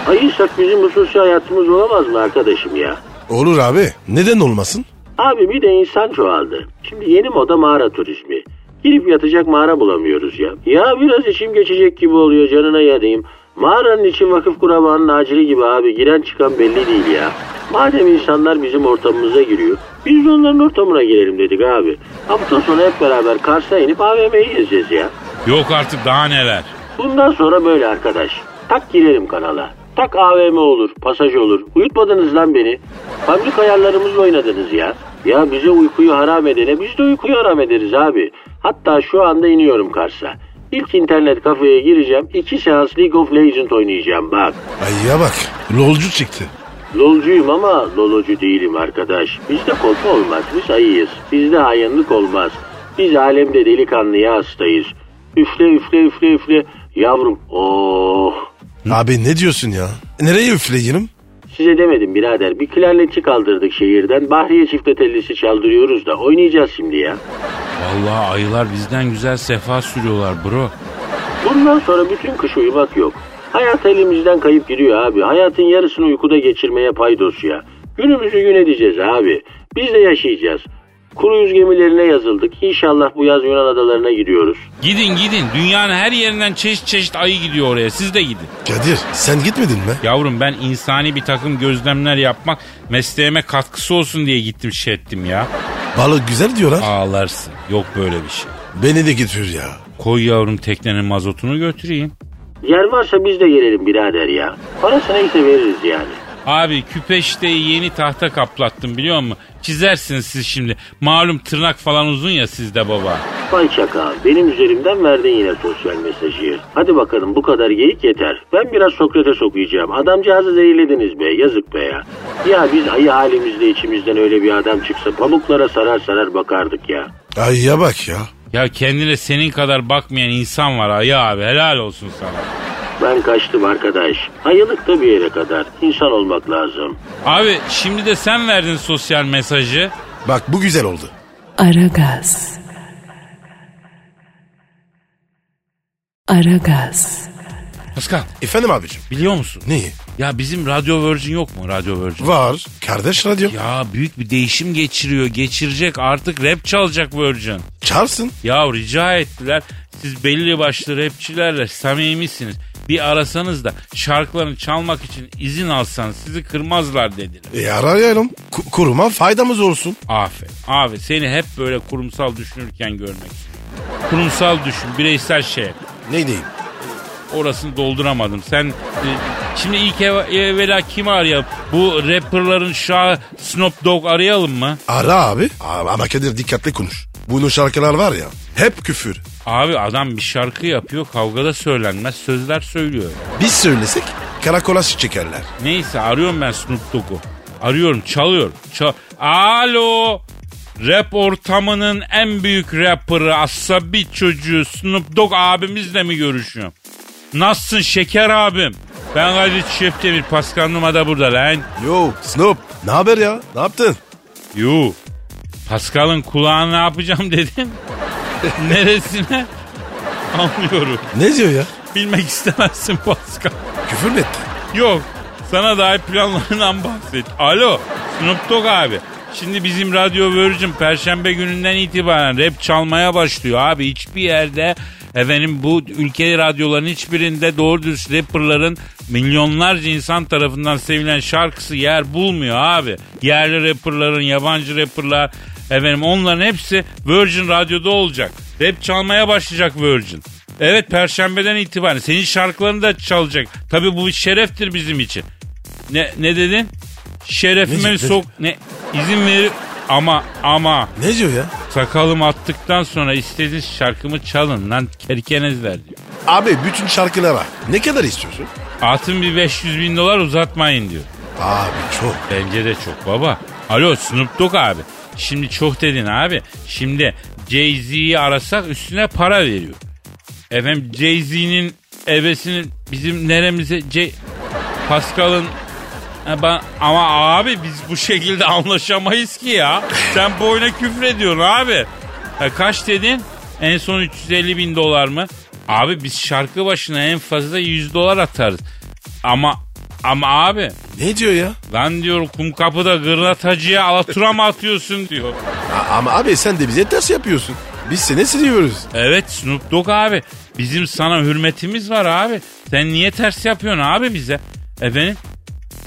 Ayıysak bizim hususi hayatımız olamaz mı arkadaşım ya? Olur abi. Neden olmasın? Abi bir de insan çoğaldı. Şimdi yeni moda mağara turizmi. Girip yatacak mağara bulamıyoruz ya. Ya biraz içim geçecek gibi oluyor canına yanayım. Mağaranın içi vakıf kurabanın acili gibi abi. Giren çıkan belli değil ya. Madem insanlar bizim ortamımıza giriyor. Biz de onların ortamına girelim dedik abi. Hafta sonu hep beraber Kars'a inip AVM'yi gezeceğiz ya. Yok artık daha neler. Bundan sonra böyle arkadaş. Tak girelim kanala. Tak AVM olur, pasaj olur. Uyutmadınız lan beni. Fabrik ayarlarımızla oynadınız ya. Ya bize uykuyu haram edene biz de uykuyu haram ederiz abi. Hatta şu anda iniyorum Kars'a. İlk internet kafeye gireceğim. iki seans League of Legends oynayacağım bak. Ayıya bak. Lolcu çıktı. Lolcuyum ama lolocu değilim arkadaş. Bizde kolpa olmaz. Biz ayıyız. Bizde hayanlık olmaz. Biz alemde delikanlıya hastayız. Üfle üfle üfle üfle. Yavrum oh. Abi ne diyorsun ya? Nereye üfleyelim? Size demedim birader. Bir klarnetçi kaldırdık şehirden. Bahriye çifte tellisi çaldırıyoruz da oynayacağız şimdi ya. Vallahi ayılar bizden güzel sefa sürüyorlar bro. Bundan sonra bütün kış uyumak yok. Hayat elimizden kayıp gidiyor abi. Hayatın yarısını uykuda geçirmeye paydos ya. Günümüzü gün edeceğiz abi. Biz de yaşayacağız. Kuru yüz gemilerine yazıldık. İnşallah bu yaz Yunan adalarına gidiyoruz. Gidin gidin. Dünyanın her yerinden çeşit çeşit ayı gidiyor oraya. Siz de gidin. Kadir sen gitmedin mi? Yavrum ben insani bir takım gözlemler yapmak mesleğime katkısı olsun diye gittim şey ettim ya. Balık güzel diyorlar. Ağlarsın. Yok böyle bir şey. Beni de götür ya. Koy yavrum teknenin mazotunu götüreyim. Yer varsa biz de gelelim birader ya. Parası neyse veririz yani. Abi küpeşteyi yeni tahta kaplattım biliyor musun? Çizersiniz siz şimdi. Malum tırnak falan uzun ya sizde baba. Vay çakal benim üzerimden verdin yine sosyal mesajı. Hadi bakalım bu kadar geyik yeter. Ben biraz Sokrat'e okuyacağım. Adamcağızı zehirlediniz be yazık be ya. Ya biz ayı halimizde içimizden öyle bir adam çıksa pamuklara sarar sarar bakardık ya. Ayıya bak ya. Ya kendine senin kadar bakmayan insan var ayı abi helal olsun sana. Ben kaçtım arkadaş. Ayılık da bir yere kadar. İnsan olmak lazım. Abi şimdi de sen verdin sosyal mesajı. Bak bu güzel oldu. Aragaz. Aragaz. Pascal Efendim abicim. biliyor musun? Neyi? Ya bizim Radyo Virgin yok mu Radyo Virgin? Var. Kardeş radyo. Ya büyük bir değişim geçiriyor. Geçirecek artık rap çalacak Virgin. Çağırsın. Ya rica ettiler. Siz belli başlı rapçilerle samimisiniz. Bir arasanız da şarkılarını çalmak için izin alsanız sizi kırmazlar dediler. E arayalım. Ku- kuruma faydamız olsun. Aferin. Abi seni hep böyle kurumsal düşünürken görmek. Kurumsal düşün, bireysel şey. Ne diyeyim? Orasını dolduramadım. Sen e, şimdi ilk ev, evvela kimi arayalım? Bu rapperların şahı Snoop Dogg arayalım mı? Ara abi. Ama Kadir dikkatli konuş. Bunun şarkılar var ya hep küfür. Abi adam bir şarkı yapıyor kavgada söylenmez sözler söylüyor. Biz söylesek karakola çekerler. Neyse arıyorum ben Snoop Dogg'u. Arıyorum çalıyor. Çal Alo. Rap ortamının en büyük rapperı asabi çocuğu Snoop Dogg abimizle mi görüşüyorum? Nasılsın şeker abim? Ben Kadir Pascal Numa da burada lan. Yo Snoop ne haber ya ne yaptın? Yu. Pascal'ın kulağını ne yapacağım dedin? Neresine? Anlıyorum. Ne diyor ya? Bilmek istemezsin Pascal. Küfür mü etti? Yok. Sana dair planlarından bahset. Alo. Snoop Dogg abi. Şimdi bizim Radyo Virgin Perşembe gününden itibaren rap çalmaya başlıyor abi. Hiçbir yerde efendim bu ülke radyoların hiçbirinde doğru dürüst rapperların milyonlarca insan tarafından sevilen şarkısı yer bulmuyor abi. Yerli rapperların, yabancı rapperlar efendim onların hepsi Virgin Radyo'da olacak. Rap çalmaya başlayacak Virgin. Evet perşembeden itibaren senin şarkılarını da çalacak. Tabii bu bir şereftir bizim için. Ne ne dedin? Şerefime Ne- sok ne izin verir ama ama Ne diyor ya? sakalımı attıktan sonra istediğiniz şarkımı çalın lan kerkenezler diyor. Abi bütün şarkılara ne kadar istiyorsun? Atın bir 500 bin dolar uzatmayın diyor. Abi çok. Bence de çok baba. Alo Snoop Dogg abi. Şimdi çok dedin abi. Şimdi Jay-Z'yi arasak üstüne para veriyor. Efendim Jay-Z'nin evesinin bizim neremize Jay... Pascal'ın ama abi biz bu şekilde anlaşamayız ki ya. Sen boyuna küfür ediyorsun abi. Ha, kaç dedin? En son 350 bin dolar mı? Abi biz şarkı başına en fazla 100 dolar atarız. Ama ama abi Ne diyor ya? lan diyor kum kapıda gırlatacıya alatura mı atıyorsun diyor. A- ama abi sen de bize ters yapıyorsun. Biz seni seviyoruz. Evet Snoop Dogg abi. Bizim sana hürmetimiz var abi. Sen niye ters yapıyorsun abi bize? Efendim?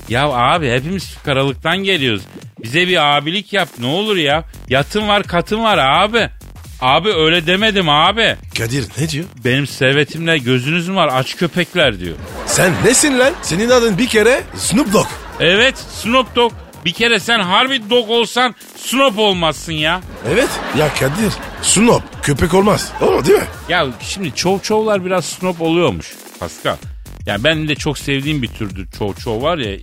Ya abi hepimiz fukaralıktan geliyoruz. Bize bir abilik yap ne olur ya. Yatın var katın var abi. Abi öyle demedim abi. Kadir ne diyor? Benim servetimle gözünüz mü var aç köpekler diyor. Sen nesin lan? Senin adın bir kere Snoop Dogg. Evet Snoop Dogg. Bir kere sen harbi dog olsan Snoop olmazsın ya. Evet. Ya Kadir Snoop köpek olmaz. Olur değil mi? Ya şimdi çov çovlar biraz snob oluyormuş Pascal. Yani ben de çok sevdiğim bir türdür çov çov var ya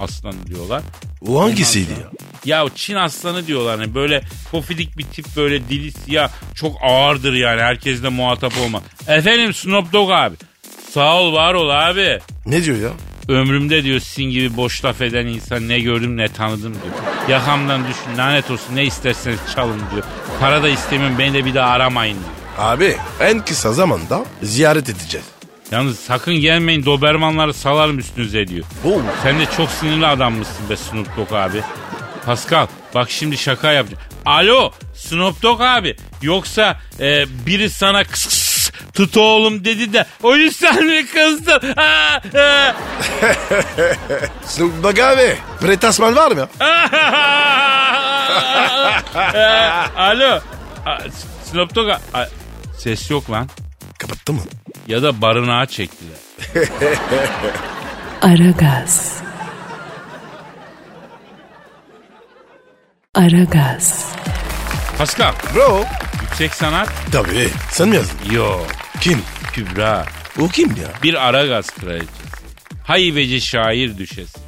aslanı diyorlar. O hangisiydi ya? Ya Çin aslanı diyorlar hani böyle pofidik bir tip böyle dili siyah çok ağırdır yani herkesle muhatap olma. Efendim Snoop Dogg abi sağ ol var ol abi. Ne diyor ya? Ömrümde diyor sizin gibi boş laf eden insan ne gördüm ne tanıdım diyor. Yakamdan düşün lanet olsun ne isterseniz çalın diyor. Para da istemiyorum beni de bir daha aramayın diyor. Abi en kısa zamanda ziyaret edeceğiz. Yalnız sakın gelmeyin Dobermanları salarım üstünüze diyor. Oo. Sen de çok sinirli adammışsın be Snoop Dogg abi. Pascal bak şimdi şaka yapacağım. Alo Snoop Dogg abi yoksa e, biri sana kıs kıs tut oğlum dedi de o yüzden mi kızdın? Ha, ha. Snoop Dogg abi. Pretasman var mı? E, Alo A, Snoop Dogg a- ses yok lan Kapattı mı? ya da barınağa çektiler. Aragaz. Aragaz. Pascal Bro. yüksek sanat Tabii. Sen mi yazdın? yok Kim? Kübra. O kim ya? Bir Aragaz kraliçesi. Haybeci şair düşesi.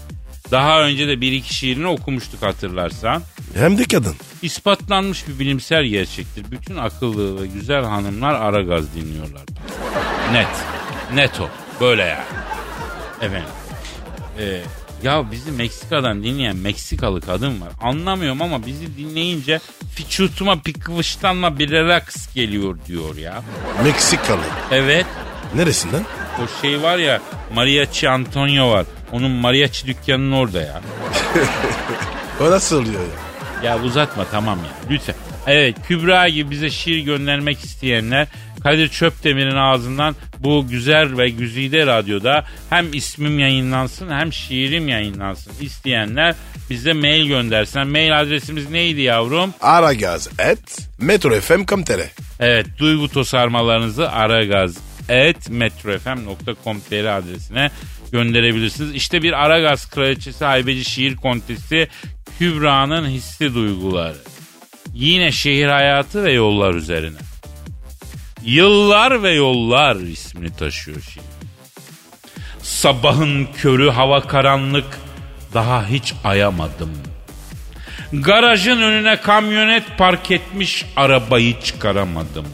Daha önce de bir iki şiirini okumuştuk hatırlarsan. Hem de kadın. İspatlanmış bir bilimsel gerçektir. Bütün akıllı ve güzel hanımlar Aragaz dinliyorlar. Net. Net o. Böyle yani. Efendim. Ee, ya bizi Meksika'dan dinleyen Meksikalı kadın var. Anlamıyorum ama bizi dinleyince fiçutuma bir kıvıştanma bir relax geliyor diyor ya. Meksikalı. Evet. Neresinden? O şey var ya Mariachi Antonio var. Onun mariachi dükkanının orada ya. O nasıl oluyor ya? Ya uzatma tamam ya lütfen. Evet Kübra gibi bize şiir göndermek isteyenler Kadir Çöpdemir'in ağzından bu güzel ve güzide radyoda hem ismim yayınlansın hem şiirim yayınlansın isteyenler bize mail göndersen. Mail adresimiz neydi yavrum? Aragaz et metrofm.com.tr Evet duygu tosarmalarınızı aragaz et metrofm.com.tr adresine gönderebilirsiniz. İşte bir Aragaz kraliçesi haybeci şiir kontesi Kübra'nın hissi duyguları. Yine şehir hayatı ve yollar üzerine. Yıllar ve yollar ismini taşıyor şiir. Sabahın körü hava karanlık daha hiç ayamadım. Garajın önüne kamyonet park etmiş arabayı çıkaramadım.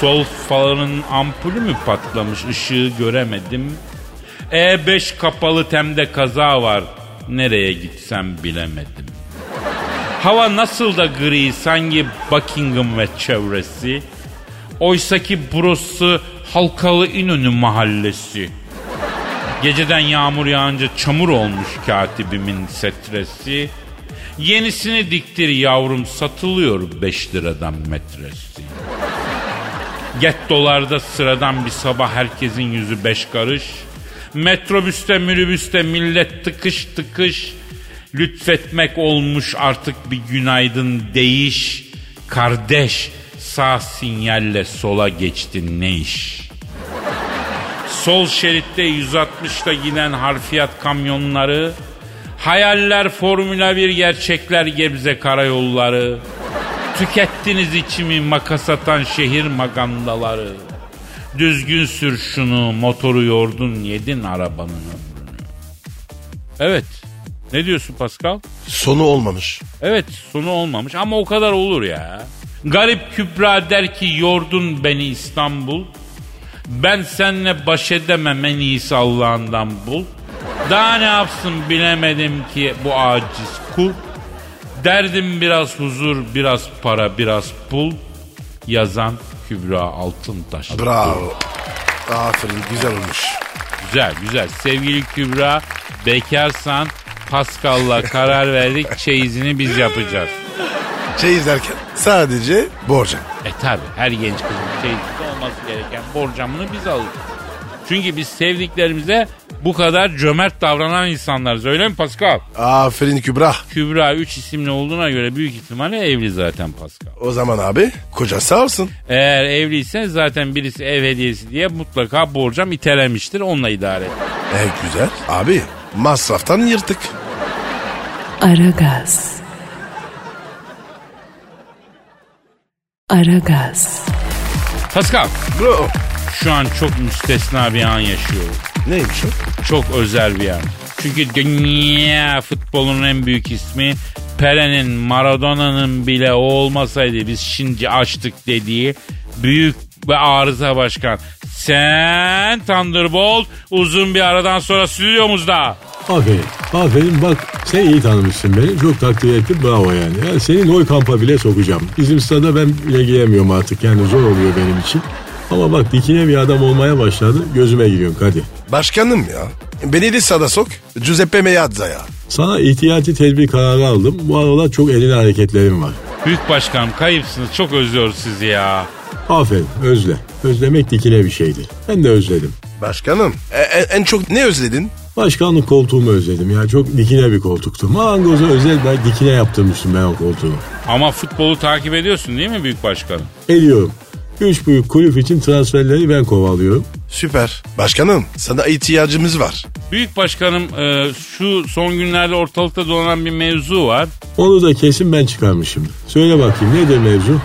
Sol farın ampulü mü patlamış ışığı göremedim. E5 kapalı temde kaza var. Nereye gitsem bilemedim. Hava nasıl da gri sanki Buckingham ve çevresi. Oysaki burası Halkalı İnönü mahallesi. Geceden yağmur yağınca çamur olmuş katibimin setresi. Yenisini diktir yavrum satılıyor 5 liradan metresi. Gettolarda sıradan bir sabah herkesin yüzü beş karış. Metrobüste minibüste millet tıkış tıkış. Lütfetmek olmuş artık bir günaydın değiş. Kardeş sağ sinyalle sola geçtin ne iş? Sol şeritte 160'ta giden harfiyat kamyonları, hayaller Formula 1 gerçekler Gebze karayolları, tükettiniz içimi makas atan şehir magandaları, düzgün sür şunu motoru yordun yedin arabanın ömrünü. Evet ne diyorsun Pascal? Sonu olmamış. Evet sonu olmamış ama o kadar olur ya. Garip Kübra der ki yordun beni İstanbul. Ben seninle baş edemem en iyisi Allah'ından bul. Daha ne yapsın bilemedim ki bu aciz kul. Derdim biraz huzur, biraz para, biraz pul. Yazan Kübra Altıntaş. Bravo. Aferin güzel olmuş. Güzel güzel. Sevgili Kübra bekarsan Pascal'la karar verdik çeyizini biz yapacağız. Çeyiz derken sadece borca. E tabi her genç kızın çeyizinde olması gereken borcamını biz alırız. Çünkü biz sevdiklerimize bu kadar cömert davranan insanlarız öyle mi Pascal? Aferin Kübra. Kübra 3 isimli olduğuna göre büyük ihtimalle evli zaten Pascal. O zaman abi koca sağ olsun. Eğer evliysen zaten birisi ev hediyesi diye mutlaka borcam itelemiştir onunla idare et. E güzel. Abi masraftan yırtık. Aragaz. Aragaz. Pascal Bro. şu an çok müstesna bir an yaşıyoruz. Neymiş o? Çok özel bir an. Çünkü dünya futbolunun en büyük ismi Pere'nin Maradona'nın bile o olmasaydı biz şimdi açtık dediği büyük ve arıza başkan. Sen Thunderbolt uzun bir aradan sonra stüdyomuzda. Aferin. Aferin bak sen iyi tanımışsın beni. Çok takdir ettim bravo yani. yani senin oy kampa bile sokacağım. Bizim stada ben bile giremiyorum artık yani zor oluyor benim için. Ama bak dikine bir adam olmaya başladı. Gözüme giriyorsun hadi. Başkanım ya. Beni de sada sok. Giuseppe Meazza'ya. Sana ihtiyati tedbir kararı aldım. Bu aralar çok elin hareketlerim var. Büyük başkanım kayıpsınız çok özlüyoruz sizi ya. Aferin özle. Özlemek dikine bir şeydir. Ben de özledim. Başkanım e- e- en çok ne özledin? Başkanlık koltuğumu özledim ya. Çok dikine bir koltuktu. Marangoza özel ben dikine yaptırmıştım ben o koltuğu. Ama futbolu takip ediyorsun değil mi büyük başkanım? Ediyorum. Üç büyük kulüp için transferleri ben kovalıyorum. Süper. Başkanım sana ihtiyacımız var. Büyük başkanım e, şu son günlerde ortalıkta dolanan bir mevzu var. Onu da kesin ben çıkarmışım. Söyle bakayım nedir mevzu?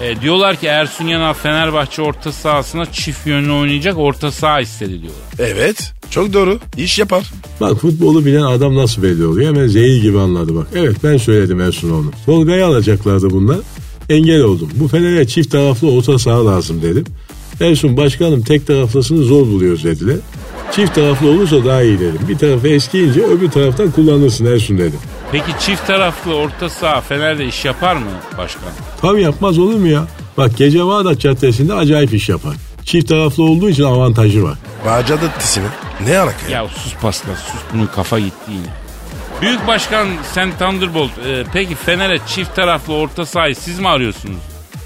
E, diyorlar ki Ersun Yanal Fenerbahçe orta sahasına çift yönlü oynayacak orta saha istedi diyorlar. Evet. Çok doğru. İş yapar. Bak futbolu bilen adam nasıl belli oluyor? Hemen zehir gibi anladı bak. Evet ben söyledim Ersun onu. Tolga'yı alacaklardı bunlar. Engel oldum. Bu Fener'e çift taraflı orta saha lazım dedim. Ersun başkanım tek taraflısını zor buluyoruz dediler. Çift taraflı olursa daha iyi dedim. Bir tarafı eskiyince öbür taraftan kullanırsın Ersun dedim. Peki çift taraflı orta saha Fener'de iş yapar mı başkan? Tabii yapmaz olur mu ya? Bak gece Bağdat Caddesi'nde acayip iş yapar. Çift taraflı olduğu için avantajı var. Bağcada dizisi mi? Ne alaka ya? Ya sus Pascal sus bunun kafa gitti yine. Büyük başkan sen Thunderbolt e, peki Fener'e çift taraflı orta sahayı siz mi arıyorsunuz?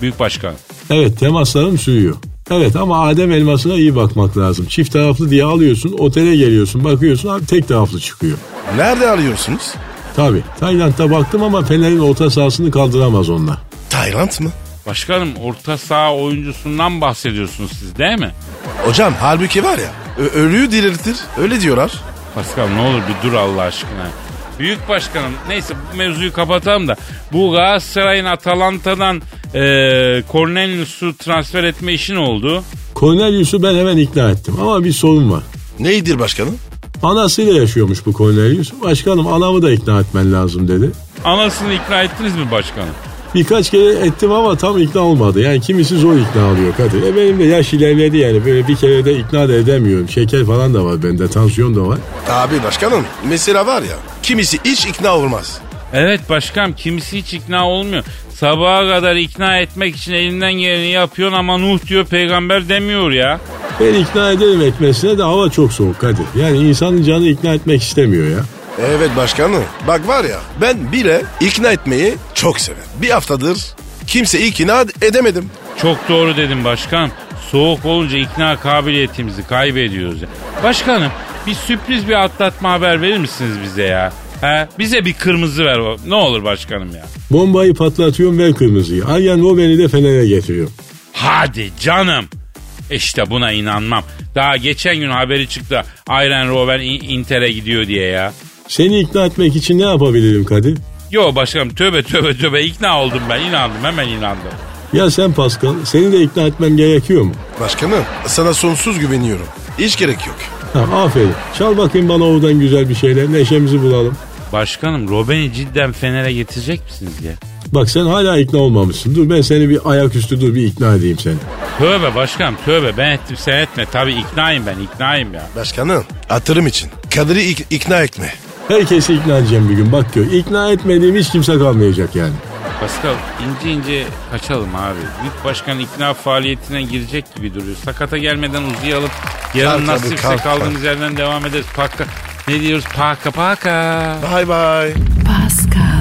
Büyük başkan. Evet temaslarım sürüyor. Evet ama Adem elmasına iyi bakmak lazım. Çift taraflı diye alıyorsun, otele geliyorsun, bakıyorsun abi tek taraflı çıkıyor. Nerede arıyorsunuz? Tabi Tayland'da baktım ama Fener'in orta sahasını kaldıramaz onlar. Tayland mı? Başkanım orta saha oyuncusundan bahsediyorsunuz siz değil mi? Hocam halbuki var ya ö- ölüyü diriltir. Öyle diyorlar. Pascal ne olur bir dur Allah aşkına. Büyük başkanım neyse bu mevzuyu kapatalım da bu Galatasaray'ın Atalanta'dan e, Cornelius'u transfer etme işi ne oldu? Cornelius'u ben hemen ikna ettim ama bir sorun var. Neydir başkanım? Anasıyla yaşıyormuş bu Cornelius. Başkanım anamı da ikna etmen lazım dedi. Anasını ikna ettiniz mi başkanım? Birkaç kere ettim ama tam ikna olmadı. Yani kimisi zor ikna oluyor Kadir. E benim de yaş ilerledi yani. Böyle bir kere de ikna da edemiyorum. Şeker falan da var bende. Tansiyon da var. Abi başkanım mesela var ya kimisi hiç ikna olmaz. Evet başkanım kimisi hiç ikna olmuyor. Sabaha kadar ikna etmek için elinden geleni yapıyorsun ama Nuh diyor peygamber demiyor ya. Ben ikna ederim etmesine de hava çok soğuk Kadir. Yani insanın canı ikna etmek istemiyor ya. Evet başkanım. Bak var ya ben bile ikna etmeyi çok severim. Bir haftadır kimse ikna edemedim. Çok doğru dedim başkanım. Soğuk olunca ikna kabiliyetimizi kaybediyoruz. ya. Başkanım bir sürpriz bir atlatma haber verir misiniz bize ya? He? Bize bir kırmızı ver. o- Ne olur başkanım ya. Bombayı patlatıyorum ver kırmızıyı. Aryan Robben'i de Fener'e getiriyor. Hadi canım. İşte buna inanmam. Daha geçen gün haberi çıktı. Ayren Robben Inter'e gidiyor diye ya. Seni ikna etmek için ne yapabilirim Kadir? Yo başkanım tövbe tövbe tövbe ikna oldum ben inandım hemen inandım. Ya sen Pascal seni de ikna etmem gerekiyor mu? Başkanım sana sonsuz güveniyorum. Hiç gerek yok. Ha, aferin. Çal bakayım bana oradan güzel bir şeyler. Neşemizi bulalım. Başkanım Robben'i cidden Fener'e getirecek misiniz ya? Bak sen hala ikna olmamışsın. Dur ben seni bir ayaküstü dur bir ikna edeyim seni. Tövbe başkanım tövbe ben ettim sen etme. Tabii iknayım ben iknayım ya. Başkanım hatırım için Kadir'i ik- ikna etme. Herkesi ikna edeceğim bir gün. Bak gör. İkna etmediğim hiç kimse kalmayacak yani. Pascal ince ince kaçalım abi. Büyük başkan ikna faaliyetine girecek gibi duruyor. Sakata gelmeden uzayalım. Yarın Kalk abi, nasipse kalk, kaldığımız yerden devam ederiz. Paka. Ne diyoruz? Paka paka. Bye bye. Pascal,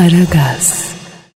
Aragaz.